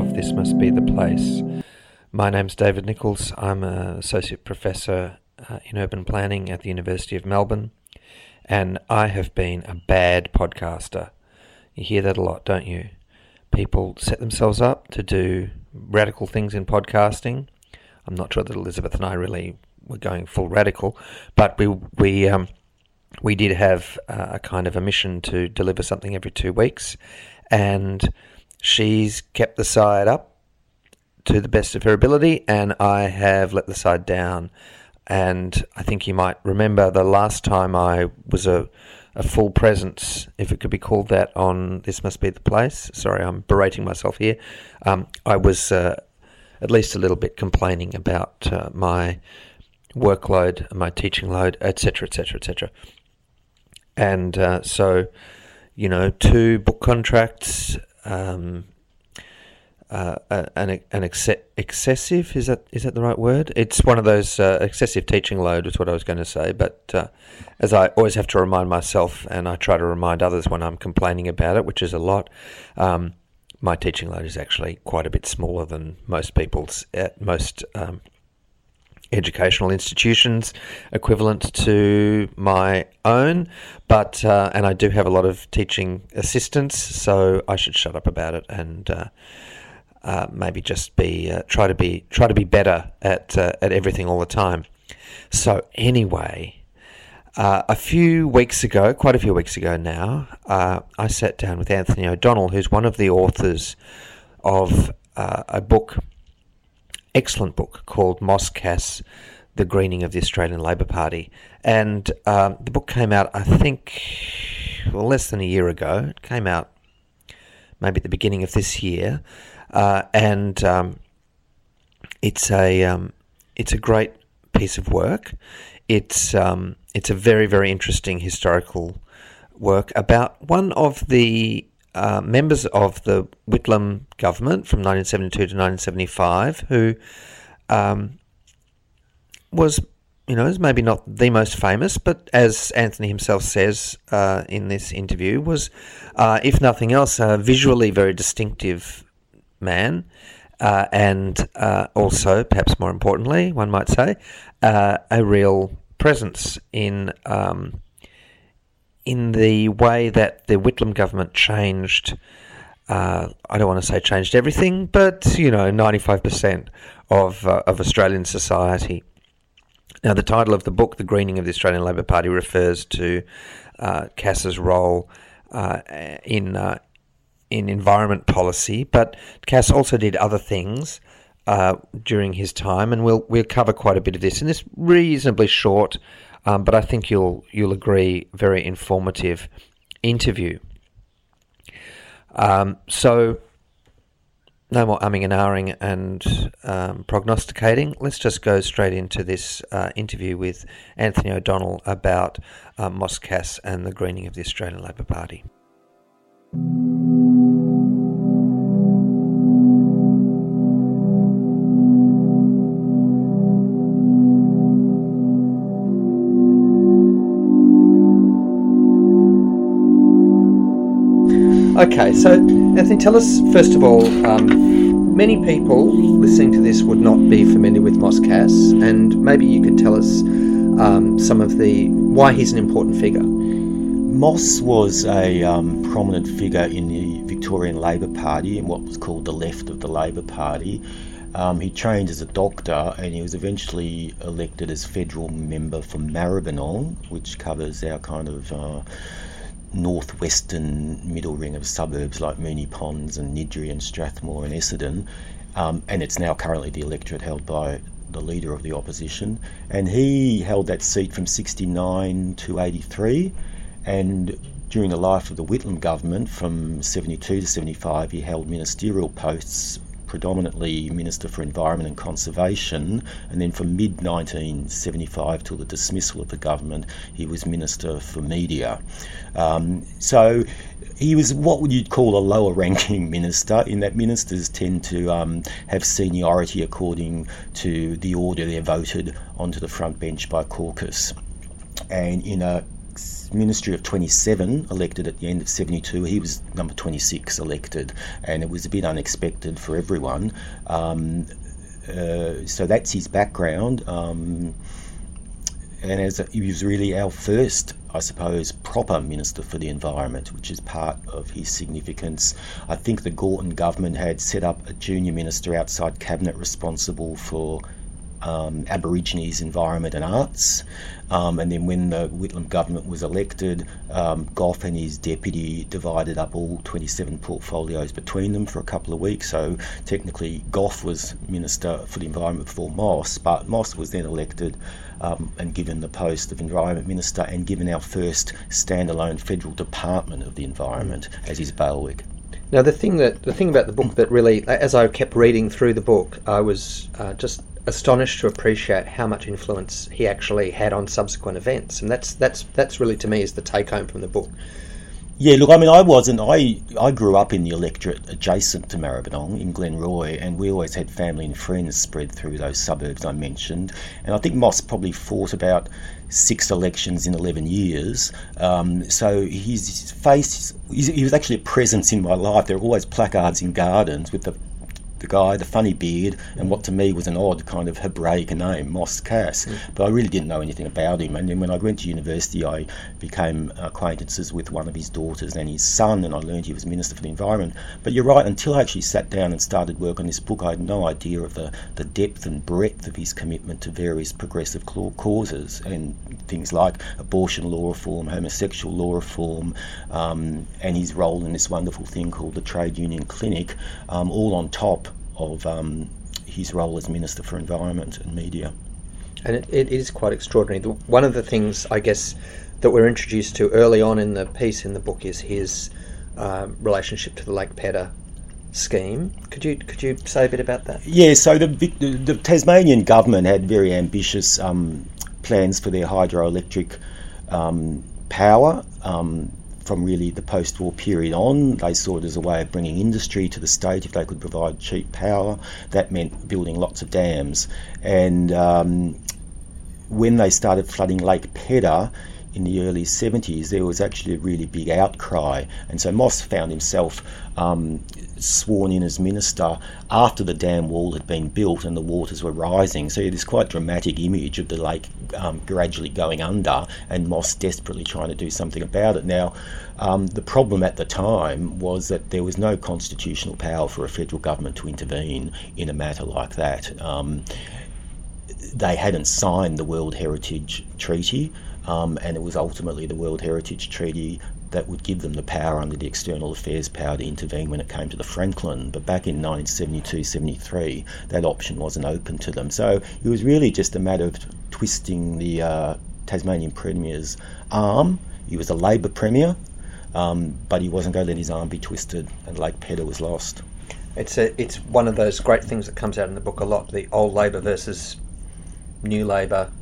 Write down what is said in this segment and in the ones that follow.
Of This Must Be the Place. My name's David Nichols. I'm an associate professor uh, in urban planning at the University of Melbourne, and I have been a bad podcaster. You hear that a lot, don't you? People set themselves up to do radical things in podcasting. I'm not sure that Elizabeth and I really were going full radical, but we we um, we did have uh, a kind of a mission to deliver something every two weeks, and She's kept the side up to the best of her ability, and I have let the side down. And I think you might remember the last time I was a, a full presence, if it could be called that, on This Must Be the Place. Sorry, I'm berating myself here. Um, I was uh, at least a little bit complaining about uh, my workload, my teaching load, etc., etc., etc. And uh, so, you know, two book contracts, um, uh, an an ex- excessive is that is that the right word? It's one of those uh, excessive teaching load is what I was going to say. But uh, as I always have to remind myself, and I try to remind others when I'm complaining about it, which is a lot. Um, my teaching load is actually quite a bit smaller than most people's at most um, educational institutions equivalent to my own, but uh, and I do have a lot of teaching assistants, so I should shut up about it and uh, uh, maybe just be uh, try to be try to be better at uh, at everything all the time. So anyway. Uh, a few weeks ago, quite a few weeks ago now, I sat down with Anthony O'Donnell, who's one of the authors of a book excellent book called Moss Cass, The Greening of the Australian Labor Party. And um, the book came out, I think, well, less than a year ago. It came out maybe at the beginning of this year. Uh, and um, it's a um, it's a great piece of work. It's um, it's a very very interesting historical work about one of the uh, members of the Whitlam government from 1972 to 1975 who um, was, you know, maybe not the most famous, but as Anthony himself says uh, in this interview, was, uh, if nothing else, a visually very distinctive man. Uh, and uh, also, perhaps more importantly, one might say, uh, a real presence in um, in the way that the Whitlam government changed. Uh, I don't want to say changed everything, but you know, ninety five percent of uh, of Australian society. Now, the title of the book, "The Greening of the Australian Labor Party," refers to uh, Cass's role uh, in uh, in environment policy, but Cass also did other things uh, during his time, and we'll we'll cover quite a bit of this in this reasonably short um, but I think you'll you'll agree, very informative interview. Um, so, no more umming and ahhing and um, prognosticating. Let's just go straight into this uh, interview with Anthony O'Donnell about uh, Moss Cass and the greening of the Australian Labor Party. Okay, so Anthony, tell us first of all. Um, many people listening to this would not be familiar with Moss Cass, and maybe you could tell us um, some of the why he's an important figure. Moss was a um, prominent figure in the Victorian Labor Party in what was called the left of the Labor Party. Um, he trained as a doctor and he was eventually elected as federal member for Maribyrnong, which covers our kind of uh, northwestern middle ring of suburbs like Moonee Ponds and Niddrie and Strathmore and Essendon. Um, and it's now currently the electorate held by the leader of the opposition. And he held that seat from 69 to 83. And during the life of the Whitlam government, from 72 to 75, he held ministerial posts predominantly Minister for Environment and Conservation, and then from mid 1975 till the dismissal of the government, he was Minister for Media. Um, so he was what would you call a lower ranking minister, in that ministers tend to um, have seniority according to the order they're voted onto the front bench by caucus. And in a ministry of 27 elected at the end of 72. He was number 26 elected, and it was a bit unexpected for everyone. Um, uh, so that's his background. Um, and as a, he was really our first, I suppose, proper minister for the environment, which is part of his significance. I think the Gorton government had set up a junior minister outside cabinet responsible for um, Aborigines, environment, and arts. Um, and then when the Whitlam government was elected, um, Gough and his deputy divided up all 27 portfolios between them for a couple of weeks. So technically, Gough was Minister for the Environment before Moss, but Moss was then elected um, and given the post of Environment Minister and given our first standalone federal department of the environment as his bailiwick. Now, the thing that the thing about the book that really, as I kept reading through the book, I was uh, just astonished to appreciate how much influence he actually had on subsequent events, and that's that's that's really to me is the take home from the book. Yeah, look, I mean, I wasn't. I I grew up in the electorate adjacent to Maribyrnong in Glenroy, and we always had family and friends spread through those suburbs I mentioned. And I think Moss probably fought about six elections in 11 years. Um, so his face, he was actually a presence in my life. There were always placards in gardens with the the guy, the funny beard, and what to me was an odd kind of Hebraic name, Moss Cass. Mm. But I really didn't know anything about him. And then when I went to university, I became acquaintances with one of his daughters and his son, and I learned he was Minister for the Environment. But you're right, until I actually sat down and started work on this book, I had no idea of the, the depth and breadth of his commitment to various progressive causes and things like abortion law reform, homosexual law reform, um, and his role in this wonderful thing called the Trade Union Clinic, um, all on top of um, his role as Minister for Environment and Media. And it, it is quite extraordinary. One of the things, I guess, that we're introduced to early on in the piece in the book is his uh, relationship to the Lake Pedder scheme. Could you could you say a bit about that? Yeah. So the the, the Tasmanian government had very ambitious um, plans for their hydroelectric um, power. Um, from really the post war period on. They saw it as a way of bringing industry to the state if they could provide cheap power. That meant building lots of dams. And um, when they started flooding Lake Pedder, in the early 70s, there was actually a really big outcry. And so Moss found himself um, sworn in as minister after the dam wall had been built and the waters were rising. So this quite dramatic image of the lake um, gradually going under and Moss desperately trying to do something about it. Now, um, the problem at the time was that there was no constitutional power for a federal government to intervene in a matter like that. Um, they hadn't signed the World Heritage Treaty. Um, and it was ultimately the World Heritage Treaty that would give them the power under the external affairs power to intervene when it came to the Franklin. But back in 1972 73, that option wasn't open to them. So it was really just a matter of twisting the uh, Tasmanian Premier's arm. He was a Labor Premier, um, but he wasn't going to let his arm be twisted, and Lake Pedder was lost. It's a, it's one of those great things that comes out in the book a lot: the old Labor versus new Labor,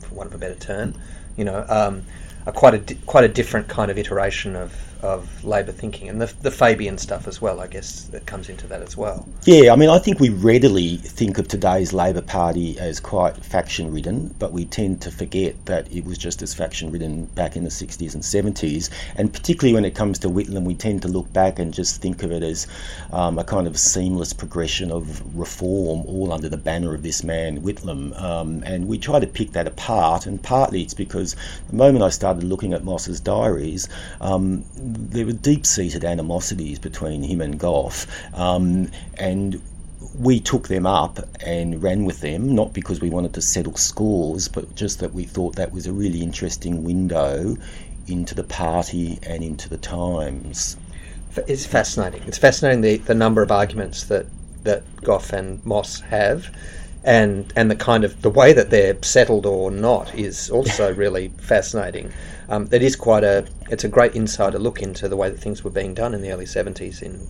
for want of a better term you know, um, a quite a di- quite a different kind of iteration of of Labor thinking, and the, the Fabian stuff as well, I guess, that comes into that as well. Yeah, I mean, I think we readily think of today's Labor Party as quite faction ridden, but we tend to forget that it was just as faction ridden back in the 60s and 70s. And particularly when it comes to Whitlam, we tend to look back and just think of it as um, a kind of seamless progression of reform, all under the banner of this man, Whitlam. Um, and we try to pick that apart, and partly it's because the moment I started looking at Moss's diaries, um, there were deep seated animosities between him and Gough, um, and we took them up and ran with them, not because we wanted to settle scores, but just that we thought that was a really interesting window into the party and into the times. It's fascinating. It's fascinating the, the number of arguments that, that Gough and Moss have and and the kind of the way that they're settled or not is also really fascinating. Um, it is quite a it's a great insider look into the way that things were being done in the early seventies. In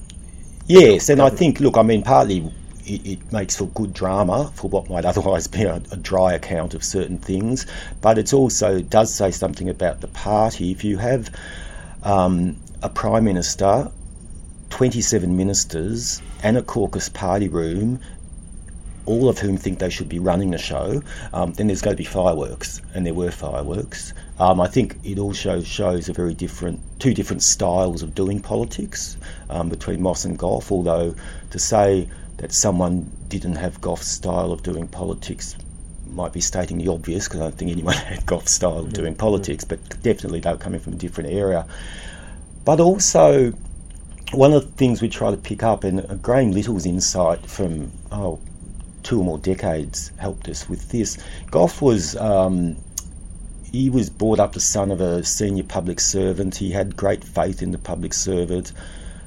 yes, and I think look, I mean, partly it, it, makes for good drama for what might otherwise be a, a, dry account of certain things, but it also does say something about the party. If you have um, a prime minister 27 ministers and a caucus party room all of whom think they should be running the show, um, then there's going to be fireworks, and there were fireworks. Um, I think it also shows a very different, two different styles of doing politics um, between Moss and Gough. Although to say that someone didn't have Gough's style of doing politics might be stating the obvious, because I don't think anyone had Gough's style of doing politics, but definitely they were coming from a different area. But also, one of the things we try to pick up, and Graham Little's insight from oh, two or more decades helped us with this. Gough was um, he was brought up the son of a senior public servant. He had great faith in the public servant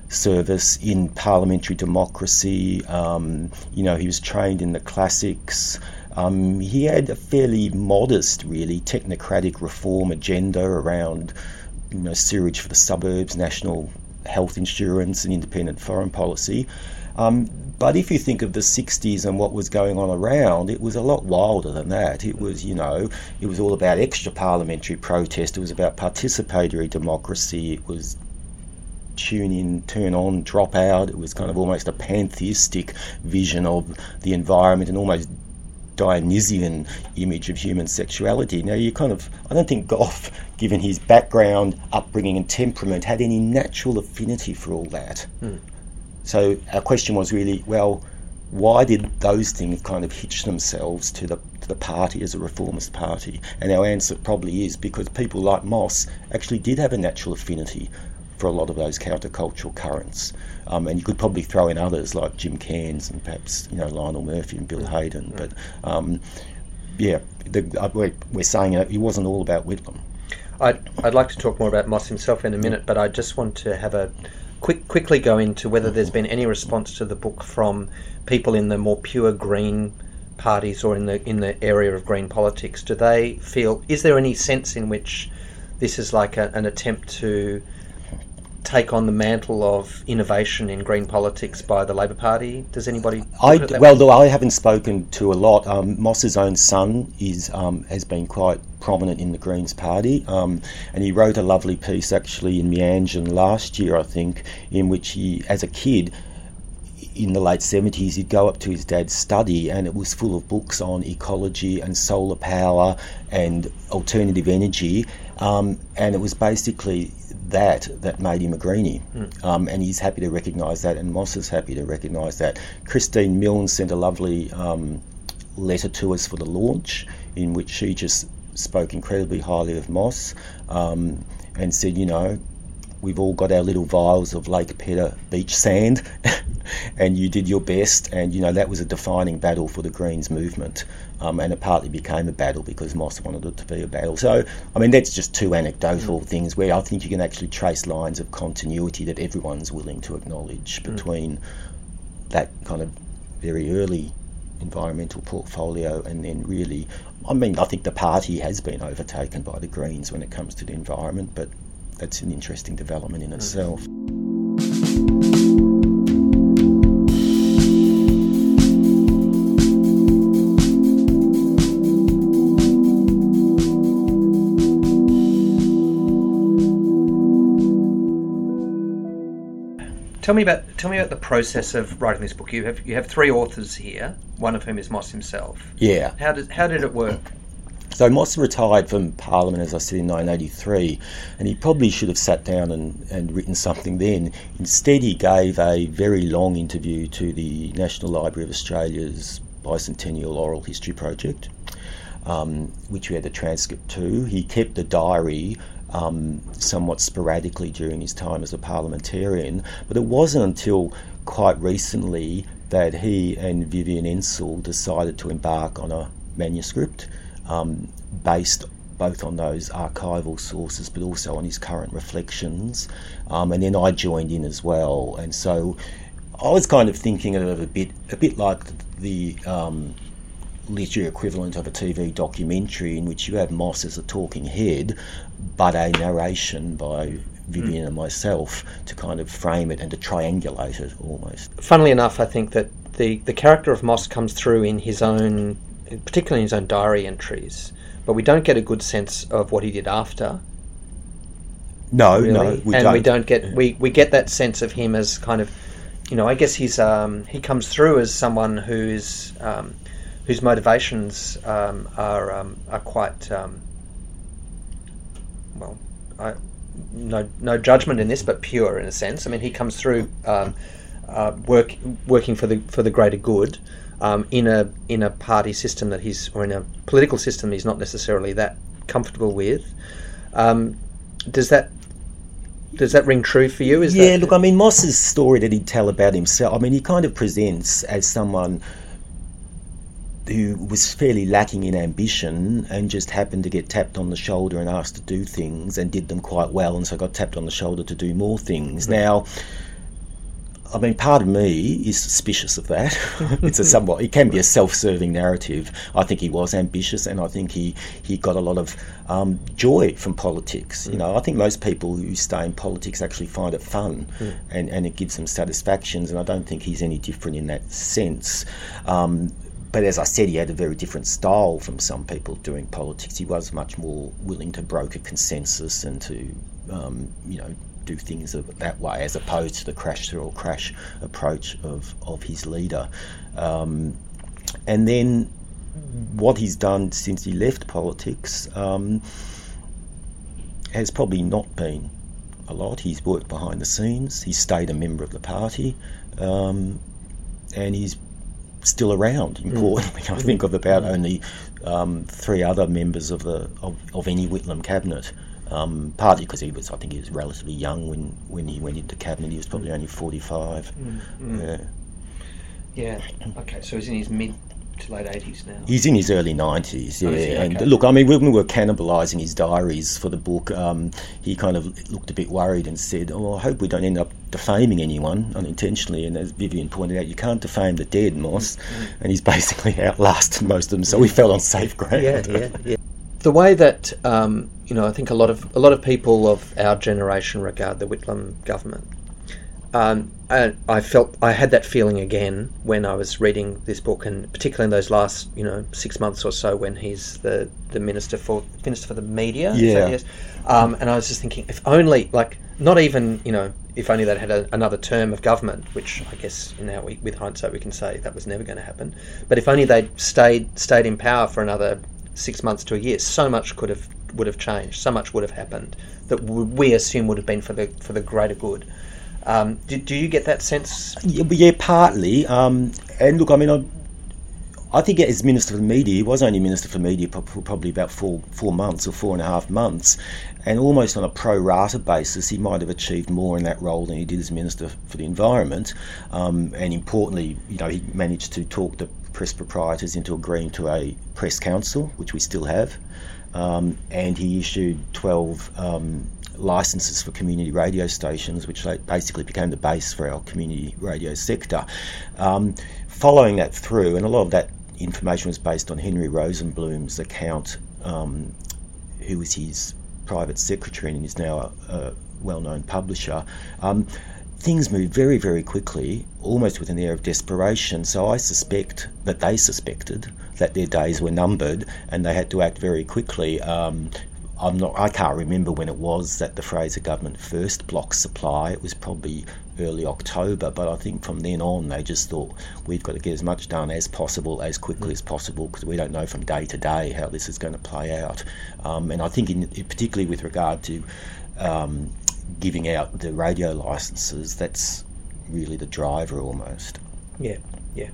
service in parliamentary democracy. Um, you know, he was trained in the classics. Um, he had a fairly modest, really technocratic reform agenda around, you know, sewerage for the suburbs, national health insurance, and independent foreign policy. Um, but if you think of the 60s and what was going on around, it was a lot wilder than that. It was, you know, it was all about extra parliamentary protest, it was about participatory democracy, it was tune in, turn on, drop out. It was kind of almost a pantheistic vision of the environment and almost Dionysian image of human sexuality. Now, you kind of, I don't think Gough, given his background, upbringing, and temperament, had any natural affinity for all that. Mm. So our question was really, well, why did those things kind of hitch themselves to the to the party as a reformist party? And our answer probably is because people like Moss actually did have a natural affinity for a lot of those countercultural currents. Um, and you could probably throw in others like Jim Cairns and perhaps you know Lionel Murphy and Bill. Hayden. But um, yeah, the, uh, we're, saying it, it wasn't all about Whitlam. I'd, I'd like to talk more about Moss himself in a minute, but I just want to have a quick, quickly go into whether there's mm-hmm. been any response to the book from people in the more pure green parties or in the in the area of green politics. Do they feel? Is there any sense in which this is like a, an attempt to take on the mantle of innovation in green politics by the Labor Party? Does anybody? I well, though I haven't spoken to a lot. Um, Moss's own son is um, has been quite prominent in the Greens Party, um, and he wrote a lovely piece actually in Meanjin last year, I think, in which he, as a kid. In the late 70s, he'd go up to his dad's study, and it was full of books on ecology and solar power and alternative energy. Um, and it was basically that that made him a greenie, mm. um, and he's happy to recognise that, and Moss is happy to recognise that. Christine Milne sent a lovely um, letter to us for the launch, in which she just spoke incredibly highly of Moss, um, and said, you know, we've all got our little vials of Lake Pedder beach sand, and you did your best. And you know that was a defining battle for the Greens movement, um, and it partly became a battle because Moss wanted it to be a battle. So I mean that's just two anecdotal mm. things where I think you can actually trace lines of continuity that everyone's willing to acknowledge mm. between that kind of very early environmental portfolio and then really I mean I think the party has been overtaken by the Greens when it comes to the environment but that's an interesting development in mm. itself. Tell me about tell me about the process of writing this book. You have you have three authors here, one of whom is Moss himself. Yeah. How did how did it work? So Moss retired from Parliament, as I said, in 1983, and he probably should have sat down and, and written something then. Instead, he gave a very long interview to the National Library of Australia's Bicentennial Oral History Project, um, which we had the transcript to. He kept a diary um, somewhat sporadically during his time as a parliamentarian, but it wasn't until quite recently that he and Vivian Ensell decided to embark on a manuscript um, based both on those archival sources, but also on his current reflections. Um, and then I joined in as well, and so I was kind of thinking of it a bit, a bit like the um, literary equivalent of a TV documentary in which you have Moss as a talking head, but a narration by Vivian and myself to kind of frame it and to triangulate it almost. Funnily enough, I think that the, the character of Moss comes through in his own, particularly in his own diary entries, but we don't get a good sense of what he did after. No, Really, no, we and don't. we don't get we, we get that sense of him as kind of, you know, I guess he's um, he comes through as someone who's um, whose motivations um, are um, are quite um, well, I, no no judgment in this, but pure in a sense. I mean, he comes through um, uh, work working for the for the greater good um, in a in a party system that he's or in a political system he's not necessarily that comfortable with. Um, does that does that ring true for you? Is yeah, that, look, I mean, Moss's story that he'd tell about himself, I mean, he kind of presents as someone who was fairly lacking in ambition and just happened to get tapped on the shoulder and asked to do things and did them quite well, and so got tapped on the shoulder to do more things. Now, I mean, part of me is suspicious of that. it's a somewhat, it can be a self-serving narrative. I think he was ambitious, and I think he he got a lot of um, joy from politics. You know, I think most people who stay in politics actually find it fun, and and it gives them satisfactions. And I don't think he's any different in that sense. Um, but as I said, he had a very different style from some people doing politics. He was much more willing to broker consensus and to, um, you know, do things that way, as opposed to the crash through or crash approach of, of his leader. Um, and then what he's done since he left politics um, has probably not been a lot. He's worked behind the scenes, he's stayed a member of the party, um, and he's still around. Importantly, I think of about only um, three other members of the of, of any Whitlam cabinet. Um, partly because he was, I think, he was relatively young when, when he went into cabinet. He was probably only forty five. Yeah. yeah. Okay, so he's in his mid late eighties now. He's in his early nineties, yeah. Oh? And Okay. look, I mean, when we were cannibalising his diaries for the book, um, he kind of looked a bit worried and said, "Oh, I hope we don't end up defaming anyone unintentionally." And as Vivian pointed out, you can't defame the dead, Moss, and he's basically outlasted most of them. So we fell on safe ground. yeah, yeah, yeah. The way that um, you know, I think a lot of a lot of people of our generation regard the Whitlam government. Um, and I felt I had that feeling again when I was reading this book, and particularly in those last you know six months or so when he's the, the minister for minister for the media. that Yeah. yes? Um, and I was just thinking, if only like not even you know if only they'd had a, another term of government, which I guess you know we, with hindsight we can say that was never going to happen. But if only they'd stayed stayed in power for another six months to a year, so much could have would have changed. So much would have happened that we assume would have been for the for the greater good. Um, do, do you get that sense? Yeah, yeah, partly. Um, and look, I mean, I, I think as Minister for the Media, he was only Minister for Media for probably about four four months or four and a half months, and almost on a pro rata basis, he might have achieved more in that role than he did as Minister for the Environment. Um, and importantly, you know, he managed to talk the press proprietors into agreeing to a press council, which we still have, um, and he issued twelve. Um, licenses for community radio stations, which basically became the base for our community radio sector. Um, following that through, and a lot of that information was based on Henry Rosenbloom's account, um, who was his private secretary and is now a, a well-known publisher. Um, things moved very, very quickly, almost with an air of desperation. So I suspect that they suspected that their days were numbered, and they had to act very quickly. Um, I'm not. I can't remember when it was that the Fraser government first blocked supply. It was probably early October, but I think from then on they just thought we've got to get as much done as possible as quickly as possible because we don't know from day to day how this is going to play out. Um, and I think, in, particularly with regard to um, giving out the radio licenses, that's really the driver almost. Yeah, yeah,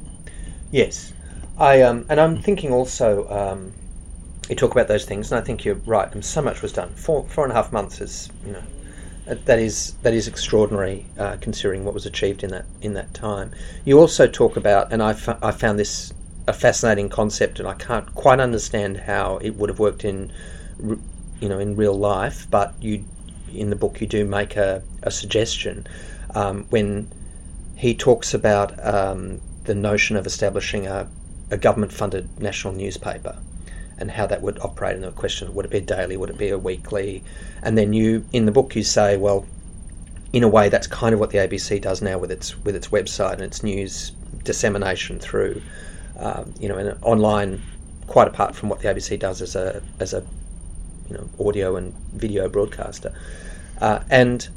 yes. I um, and I'm thinking also. You talk about those things, and I think you're right. And so much was done. Four four and a half months is you know uh, that is that is extraordinary uh, considering what was achieved in that in that time. You also talk about, and I, f- I found this a fascinating concept, and I can't quite understand how it would have worked in you know, in real life, but you, in the book, you do make a, a suggestion um, when he talks about um, the notion of establishing a, a government-funded national newspaper and how that would operate and the question would it be daily would it be a weekly? And then you in the book you say well in a way that's kind of what the ABC does now with its with its website and its news dissemination through um, you know an online quite apart from what the ABC does as a as a you know audio and video broadcaster. Uh, and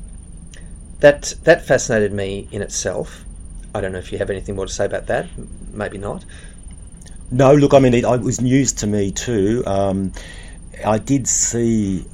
that that fascinated me in itself. I don't know if you have anything more to say about that. Maybe not No, look, I mean, it, it was news to me too. Um, I did see,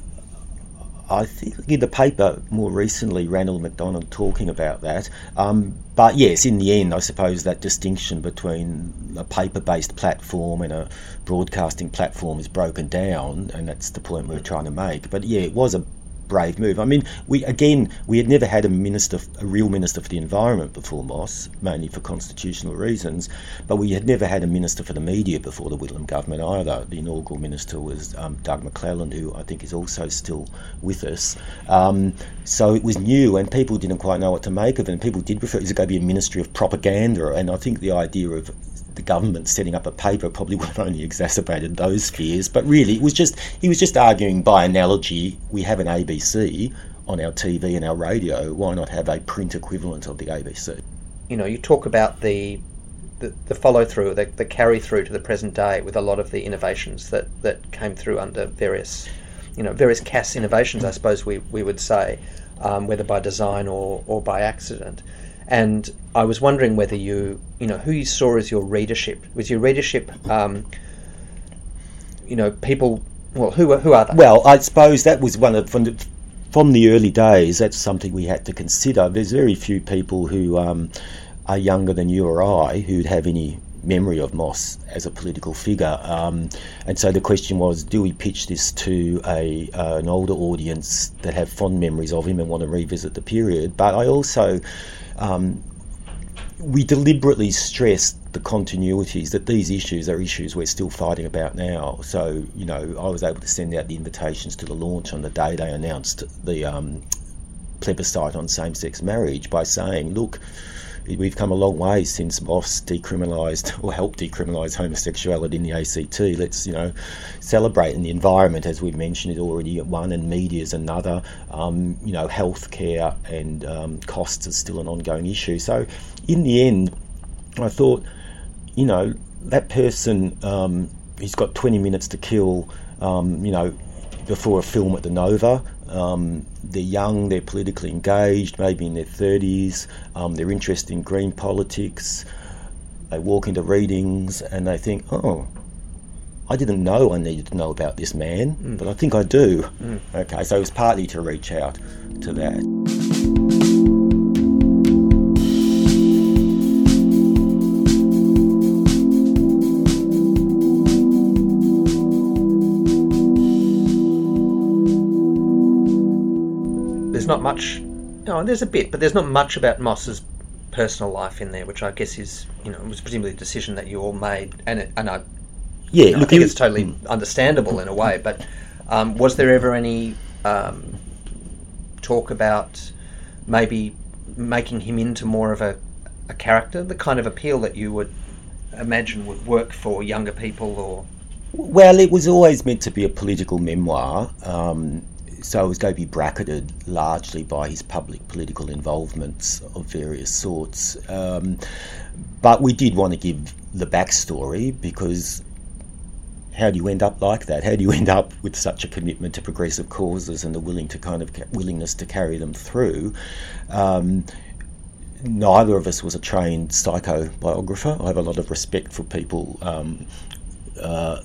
I think in the paper more recently, Ranald McDonald talking about that. Um, but yes, in the end, I suppose that distinction between a paper based platform and a broadcasting platform is broken down, and that's the point we're trying to make. But yeah, it was a brave move. I mean, we again we had never had a minister, a real minister for the environment before Moss, mainly for constitutional reasons, but we had never had a minister for the media before the Whitlam government either. The inaugural minister was um, Doug McClelland, who I think is also still with us. Um, so it was new, and people didn't quite know what to make of it. And people did refer it was going to be a ministry of propaganda, and I think the idea of the government setting up a paper probably would have only exacerbated those fears. But really, it was just he was just arguing by analogy. We have an ABC on our TV and our radio. Why not have a print equivalent of the ABC? You know, you talk about the the, the follow through, the, the carry through to the present day with a lot of the innovations that, that came through under various, you know, various Cass innovations, I suppose we, we would say, um, whether by design or, or by accident. And I was wondering whether you, you know, who you saw as your readership. Was your readership, um, you know, people? Well, who who are they? Well, I suppose that was one of from the, from the early days. That's something we had to consider. There's very few people who um, are younger than you or I who'd have any memory of Moss as a political figure. Um, and so the question was, do we pitch this to a uh, an older audience that have fond memories of him and want to revisit the period? But I also um, we deliberately stressed the continuities that these issues are issues we're still fighting about now. So, you know, I was able to send out the invitations to the launch on the day they announced the um, plebiscite on same sex marriage by saying, look, we've come a long way since Moss decriminalised or helped decriminalise homosexuality in the ACT. Let's, you know, celebrate. in the environment, as we've mentioned, is already one, and media is another. Um, you know, healthcare and um, costs are still an ongoing issue. So, in the end, I thought, you know, that person, um, he's got 20 minutes to kill, um, you know, before a film at the Nova. Um, they're young, they're politically engaged, maybe in their 30s, um, they're interested in green politics. They walk into readings and they think, oh, I didn't know I needed to know about this man, mm. but I think I do. Mm. Okay, so it was partly to reach out to that. Not much. No, there's a bit, but there's not much about Moss's personal life in there, which I guess is, you know, it was presumably a decision that you all made, and it, and I, yeah, you know, I think it's totally mm. understandable in a way. But um, was there ever any um, talk about maybe making him into more of a, a character, the kind of appeal that you would imagine would work for younger people, or? Well, it was always meant to be a political memoir. Um, so it was going to be bracketed largely by his public political involvements of various sorts. Um, but we did want to give the backstory because how do you end up like that? How do you end up with such a commitment to progressive causes and the willing to kind of willingness to carry them through? Um, neither of us was a trained psychobiographer. I have a lot of respect for people um, uh,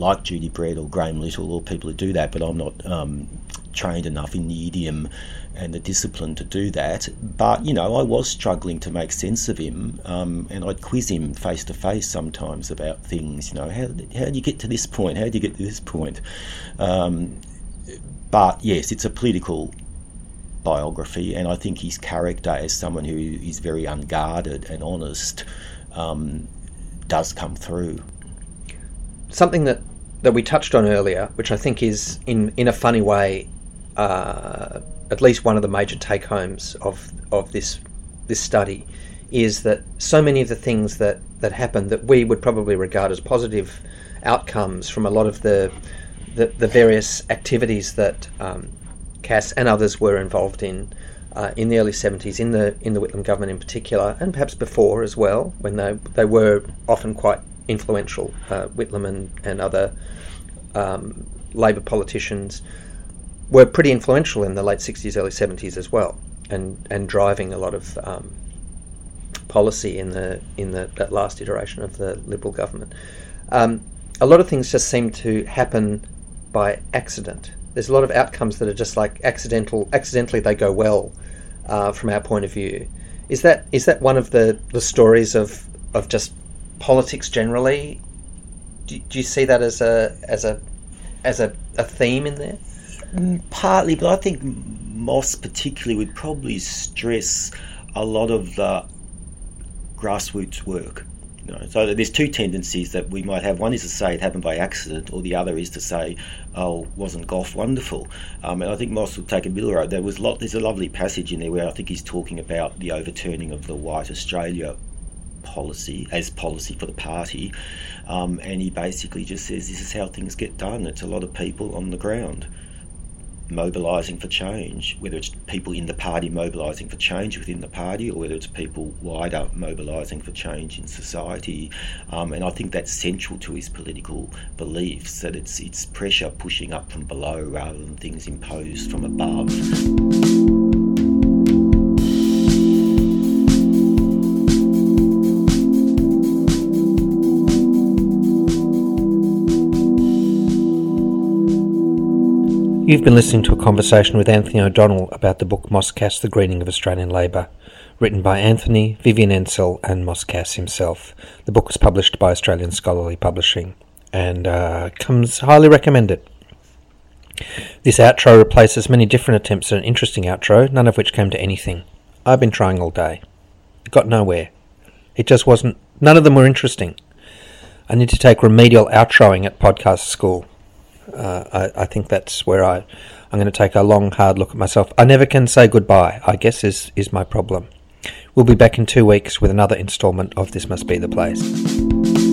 like Judy Brett or Graham Little or people who do that, but I'm not um, trained enough in the idiom and the discipline to do that. But, you know, I was struggling to make sense of him um, and I'd quiz him face to face sometimes about things, you know, how, how do you get to this point? How do you get to this point? Um, but yes, it's a political biography, and I think his character as someone who is very unguarded and honest um, does come through something that that we touched on earlier, which I think is in in a funny way, uh, at least one of the major take homes of of this this study, is that so many of the things that that happen that we would probably regard as positive outcomes from a lot of the the, the various activities that um, Cass and others were involved in uh, in the early 70s, in the in the Whitlam government in particular, and perhaps before as well, when they they were often quite influential, uh, Whitlam and, and other um, Labor politicians were pretty influential in the late 60s, early 70s as well, and, and driving a lot of um, policy in the in the that last iteration of the Liberal government. Um, a lot of things just seem to happen by accident. There's a lot of outcomes that are just like accidental. Accidentally, they go well uh, from our point of view. Is that is that one of the, the stories of of just politics generally? Do, do you see that as a as a as a, a theme in there? Partly, but I think Moss particularly would probably stress a lot of the grassroots work. You know, so there's two tendencies that we might have. One is to say it happened by accident, or the other is to say, "Oh, wasn't Gough wonderful?" Um, and I think Moss would take a middle road. There was lot. There's a lovely passage in there where I think he's talking about the overturning of the White Australia policy as policy for the party, um, and he basically just says this is how things get done. It's a lot of people on the ground mobilising for change, whether it's people in the party mobilising for change within the party or whether it's people wider mobilising for change in society. Um, and I think that's central to his political beliefs that it's, it's pressure pushing up from below rather than things imposed from above. You've been listening to a conversation with Anthony O'Donnell about the book Moss Cass, The Greening of Australian Labour, written by Anthony, Vivian Ensell, and Moss Cass himself. The book was published by Australian Scholarly Publishing and uh, comes highly recommended. This outro replaces many different attempts at an interesting outro, none of which came to anything. I've been trying all day. It got nowhere. It just wasn't, none of them were interesting. I need to take remedial outroing at podcast school. Uh, I, I think that's where I, I'm going to take a long, hard look at myself. I never can say goodbye, I guess, is, is my problem. We'll be back in two weeks with another instalment of This Must Be the Place.